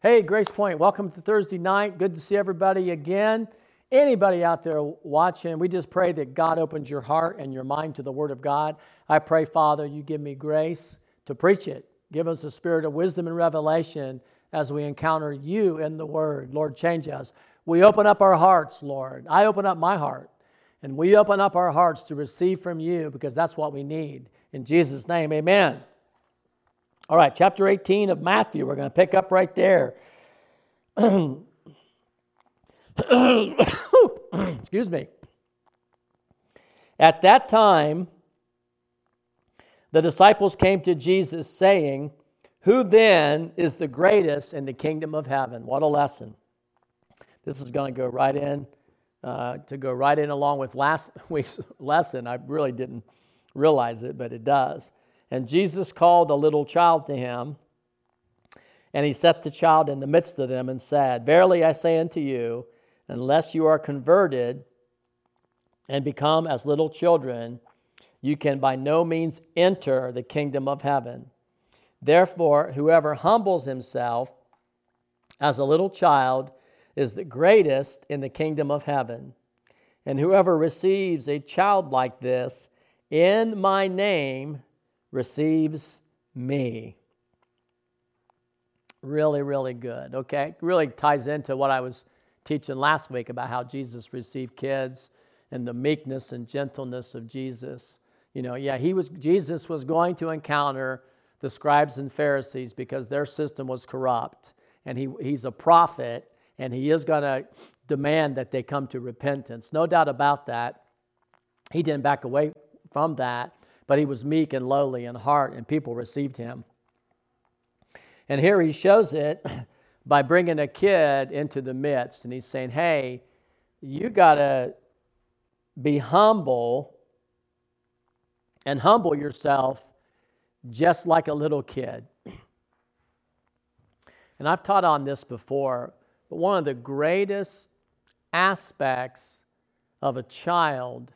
Hey, Grace Point, welcome to Thursday night. Good to see everybody again. Anybody out there watching, we just pray that God opens your heart and your mind to the Word of God. I pray, Father, you give me grace to preach it. Give us a spirit of wisdom and revelation as we encounter you in the Word. Lord, change us. We open up our hearts, Lord. I open up my heart, and we open up our hearts to receive from you because that's what we need. In Jesus' name, amen. All right, chapter 18 of Matthew. We're going to pick up right there. Excuse me. At that time, the disciples came to Jesus saying, Who then is the greatest in the kingdom of heaven? What a lesson. This is going to go right in, uh, to go right in along with last week's lesson. I really didn't realize it, but it does. And Jesus called a little child to him, and he set the child in the midst of them and said, Verily I say unto you, unless you are converted and become as little children, you can by no means enter the kingdom of heaven. Therefore, whoever humbles himself as a little child is the greatest in the kingdom of heaven. And whoever receives a child like this in my name receives me. Really, really good. Okay? Really ties into what I was teaching last week about how Jesus received kids and the meekness and gentleness of Jesus. You know, yeah, he was Jesus was going to encounter the scribes and Pharisees because their system was corrupt. And he, he's a prophet, and he is going to demand that they come to repentance. No doubt about that. He didn't back away from that but he was meek and lowly in heart, and people received him. And here he shows it by bringing a kid into the midst, and he's saying, Hey, you got to be humble and humble yourself just like a little kid. And I've taught on this before, but one of the greatest aspects of a child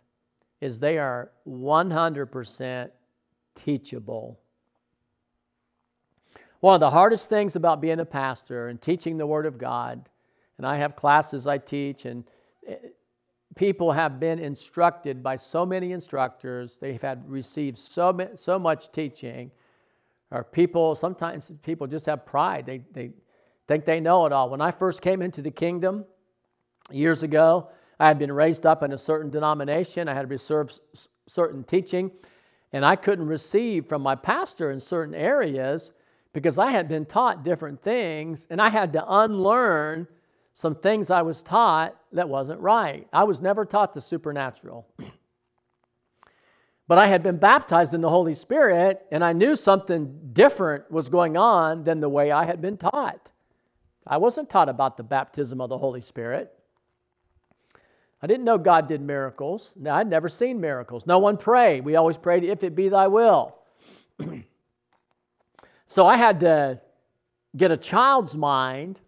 is they are 100% teachable. One of the hardest things about being a pastor and teaching the Word of God, and I have classes I teach, and eh, people have been instructed by so many instructors, they've had received so, so much teaching, or people, sometimes people just have pride. They, they think they know it all. When I first came into the kingdom years ago, I had been raised up in a certain denomination, I had received certain teaching, and I couldn't receive from my pastor in certain areas because I had been taught different things, and I had to unlearn some things I was taught that wasn't right. I was never taught the supernatural. But I had been baptized in the Holy Spirit, and I knew something different was going on than the way I had been taught. I wasn't taught about the baptism of the Holy Spirit. I didn't know God did miracles. I'd never seen miracles. No one prayed. We always prayed, if it be thy will. so I had to get a child's mind.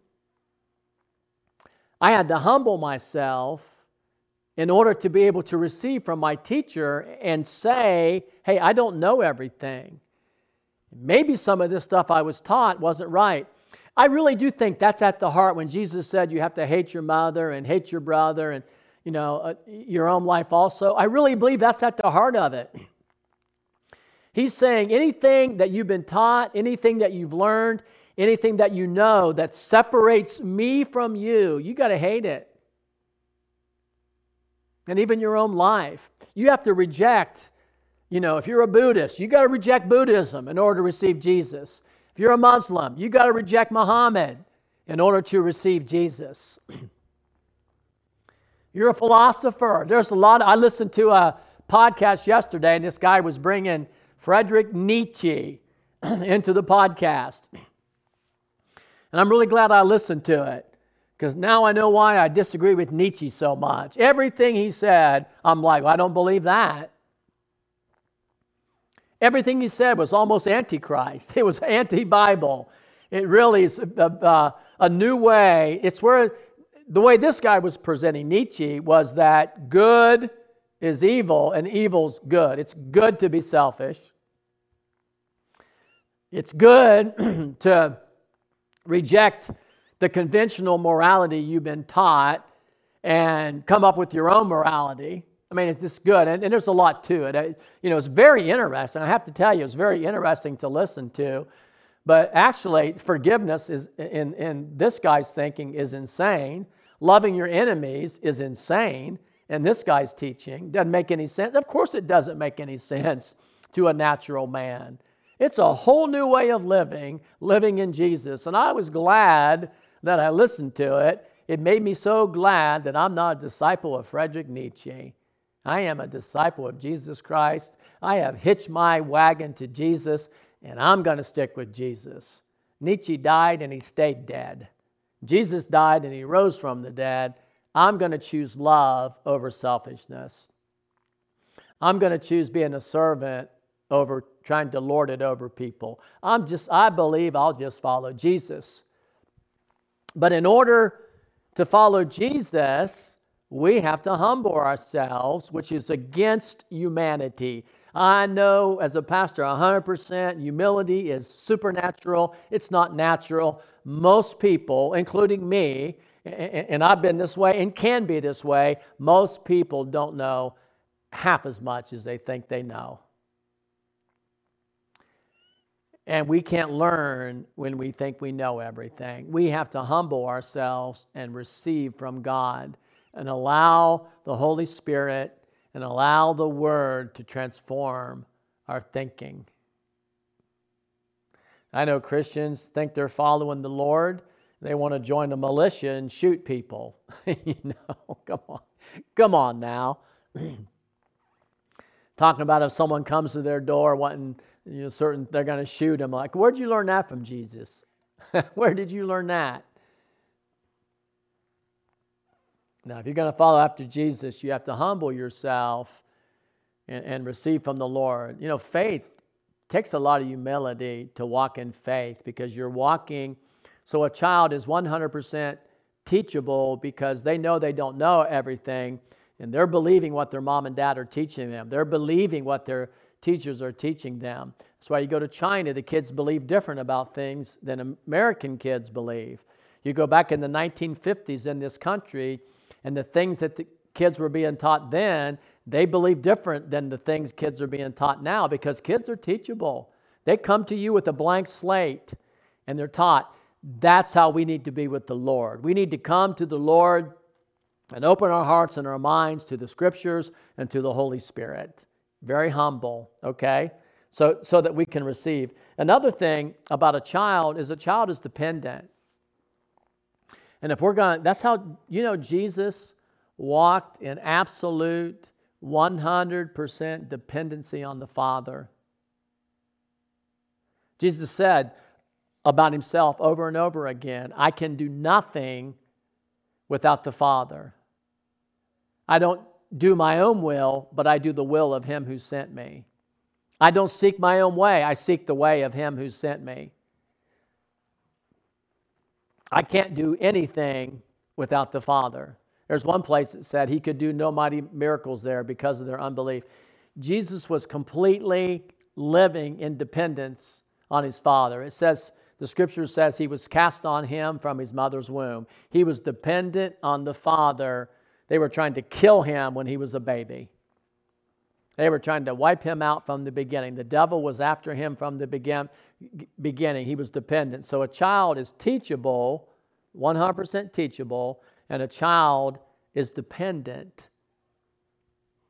I had to humble myself in order to be able to receive from my teacher and say, hey, I don't know everything. Maybe some of this stuff I was taught wasn't right. I really do think that's at the heart when Jesus said you have to hate your mother and hate your brother and you know, uh, your own life also. I really believe that's at the heart of it. He's saying anything that you've been taught, anything that you've learned, anything that you know that separates me from you, you got to hate it. And even your own life. You have to reject, you know, if you're a Buddhist, you got to reject Buddhism in order to receive Jesus. If you're a Muslim, you got to reject Muhammad in order to receive Jesus. You're a philosopher. There's a lot. Of, I listened to a podcast yesterday, and this guy was bringing Frederick Nietzsche into the podcast. And I'm really glad I listened to it because now I know why I disagree with Nietzsche so much. Everything he said, I'm like, well, I don't believe that. Everything he said was almost antichrist. It was anti-Bible. It really is a, a, a new way. It's where the way this guy was presenting Nietzsche was that good is evil and evil's good. It's good to be selfish. It's good to reject the conventional morality you've been taught and come up with your own morality. I mean, it's just good. And, and there's a lot to it. I, you know, it's very interesting. I have to tell you, it's very interesting to listen to. But actually, forgiveness is, in, in this guy's thinking, is insane. Loving your enemies is insane. And this guy's teaching doesn't make any sense. Of course, it doesn't make any sense to a natural man. It's a whole new way of living, living in Jesus. And I was glad that I listened to it. It made me so glad that I'm not a disciple of Frederick Nietzsche. I am a disciple of Jesus Christ. I have hitched my wagon to Jesus, and I'm going to stick with Jesus. Nietzsche died and he stayed dead. Jesus died and he rose from the dead. I'm going to choose love over selfishness. I'm going to choose being a servant over trying to lord it over people. I'm just, I believe I'll just follow Jesus. But in order to follow Jesus, we have to humble ourselves, which is against humanity. I know as a pastor, 100% humility is supernatural. It's not natural. Most people, including me, and I've been this way and can be this way, most people don't know half as much as they think they know. And we can't learn when we think we know everything. We have to humble ourselves and receive from God and allow the Holy Spirit and allow the Word to transform our thinking. I know Christians think they're following the Lord. They want to join the militia and shoot people. you know, come on. Come on now. Talking about if someone comes to their door wanting you know, certain they're going to shoot him. Like, where'd you learn that from Jesus? Where did you learn that? Now, if you're going to follow after Jesus, you have to humble yourself and, and receive from the Lord. You know, faith takes a lot of humility to walk in faith because you're walking. So a child is 100% teachable because they know they don't know everything and they're believing what their mom and dad are teaching them. They're believing what they're teachers are teaching them. That's why you go to China, the kids believe different about things than American kids believe. You go back in the 1950s in this country, and the things that the kids were being taught then, they believe different than the things kids are being taught now because kids are teachable. They come to you with a blank slate and they're taught. That's how we need to be with the Lord. We need to come to the Lord and open our hearts and our minds to the scriptures and to the Holy Spirit very humble, okay? So, so that we can receive. Another thing about a child is a child is dependent. And if we're going, that's how, you know, Jesus walked in absolute 100% dependency on the Father. Jesus said about himself over and over again I can do nothing without the Father. I don't do my own will, but I do the will of him who sent me. I don't seek my own way, I seek the way of him who sent me. I can't do anything without the Father. There's one place that said he could do no mighty miracles there because of their unbelief. Jesus was completely living in dependence on his Father. It says, the scripture says he was cast on him from his mother's womb. He was dependent on the Father they were trying to kill him when he was a baby. They were trying to wipe him out from the beginning. The devil was after him from the begin, beginning. He was dependent. So a child is teachable, 100% teachable, and a child is dependent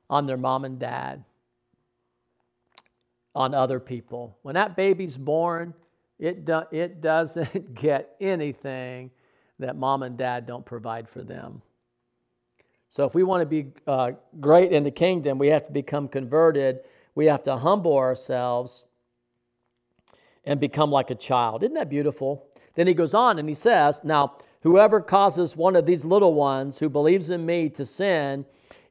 on their mom and dad, on other people. When that baby's born, it, do, it doesn't get anything that mom and dad don't provide for them. So if we want to be uh, great in the kingdom, we have to become converted. We have to humble ourselves and become like a child. Isn't that beautiful? Then he goes on and he says, Now, whoever causes one of these little ones who believes in me to sin,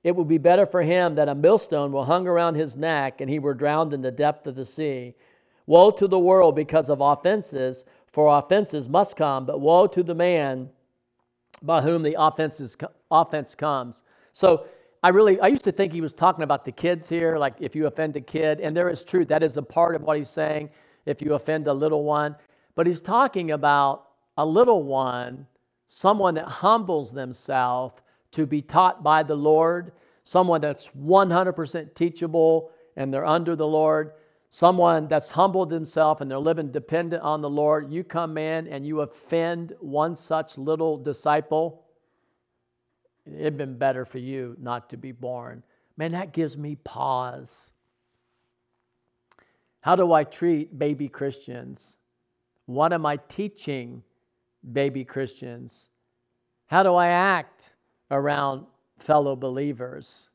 it would be better for him that a millstone will hung around his neck and he were drowned in the depth of the sea. Woe to the world because of offenses, for offenses must come, but woe to the man by whom the offenses, offense comes. So I really, I used to think he was talking about the kids here, like if you offend a kid, and there is truth. That is a part of what he's saying, if you offend a little one. But he's talking about a little one, someone that humbles themselves to be taught by the Lord, someone that's 100% teachable and they're under the Lord, someone that's humbled themselves and they're living dependent on the Lord, you come in and you offend one such little disciple, it'd been better for you not to be born. Man, that gives me pause. How do I treat baby Christians? What am I teaching baby Christians? How do I act around fellow believers?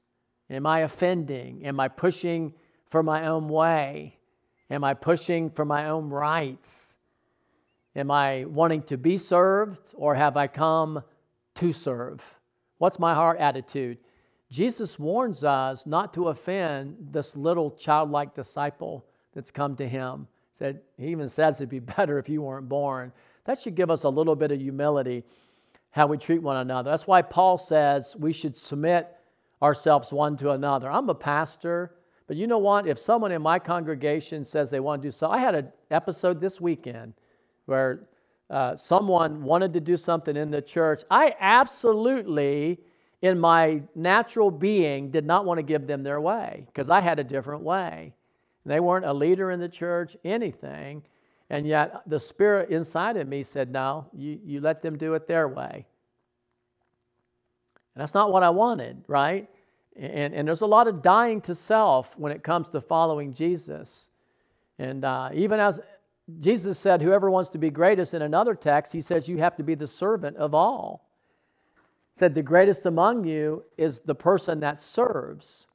Am I offending? Am I pushing for my own way? Am I pushing for my own rights? Am I wanting to be served or have I come to serve? What's my heart attitude? Jesus warns us not to offend this little childlike disciple that's come to him. Said he even says it'd be better if you weren't born. That should give us a little bit of humility how we treat one another. That's why Paul says we should submit ourselves one to another. I'm a pastor, but you know what? If someone in my congregation says they want to do so, I had an episode this weekend where uh, someone wanted to do something in the church. I absolutely, in my natural being, did not want to give them their way because I had a different way. They weren't a leader in the church, anything. And yet the spirit inside of me said, No, you, you let them do it their way. And that's not what I wanted, right? And, and there's a lot of dying to self when it comes to following Jesus. And uh, even as Jesus said, whoever wants to be greatest in another text, he says, you have to be the servant of all. He said, the greatest among you is the person that serves.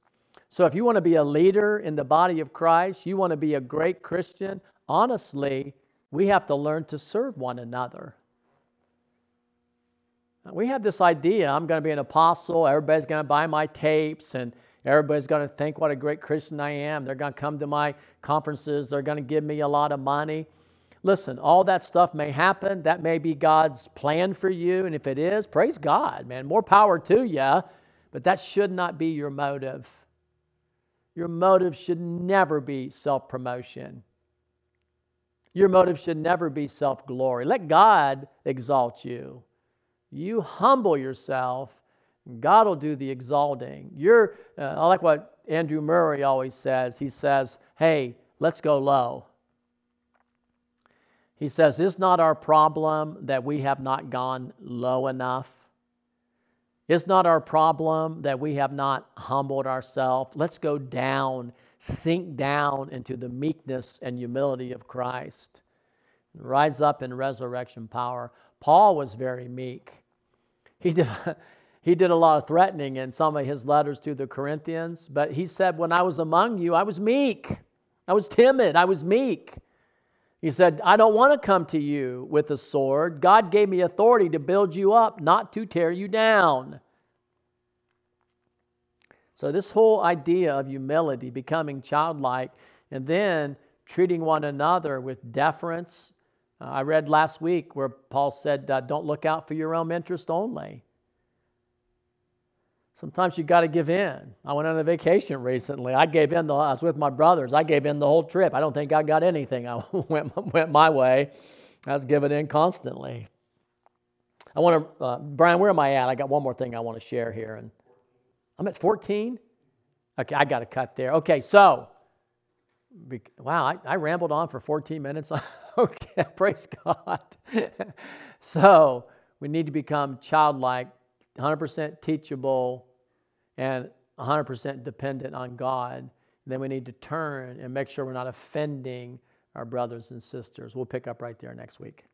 So if you want to be a leader in the body of Christ, you want to be a great Christian, honestly, we have to learn to serve one another. We have this idea I'm going to be an apostle, everybody's going to buy my tapes, and everybody's going to think what a great Christian I am. They're going to come to my conferences, they're going to give me a lot of money. Listen, all that stuff may happen. That may be God's plan for you. And if it is, praise God, man. More power to you. But that should not be your motive. Your motive should never be self promotion. Your motive should never be self glory. Let God exalt you. You humble yourself, God will do the exalting. You're, uh, I like what Andrew Murray always says. He says, Hey, let's go low. He says, It's not our problem that we have not gone low enough? It's not our problem that we have not humbled ourselves? Let's go down, sink down into the meekness and humility of Christ. Rise up in resurrection power. Paul was very meek. He did, he did a lot of threatening in some of his letters to the Corinthians, but he said, When I was among you, I was meek. I was timid. I was meek. He said, I don't want to come to you with a sword. God gave me authority to build you up, not to tear you down. So, this whole idea of humility, becoming childlike, and then treating one another with deference uh, I read last week where Paul said, uh, Don't look out for your own interest only. Sometimes you've got to give in. I went on a vacation recently. I gave in. The, I was with my brothers. I gave in the whole trip. I don't think I got anything. I went, went my way. I was giving in constantly. I want to, uh, Brian, where am I at? I got one more thing I want to share here. And I'm at 14. Okay, I got to cut there. Okay, so Wow, I, I rambled on for 14 minutes. okay, praise God. so we need to become childlike, 100% teachable, and 100% dependent on God. Then we need to turn and make sure we're not offending our brothers and sisters. We'll pick up right there next week.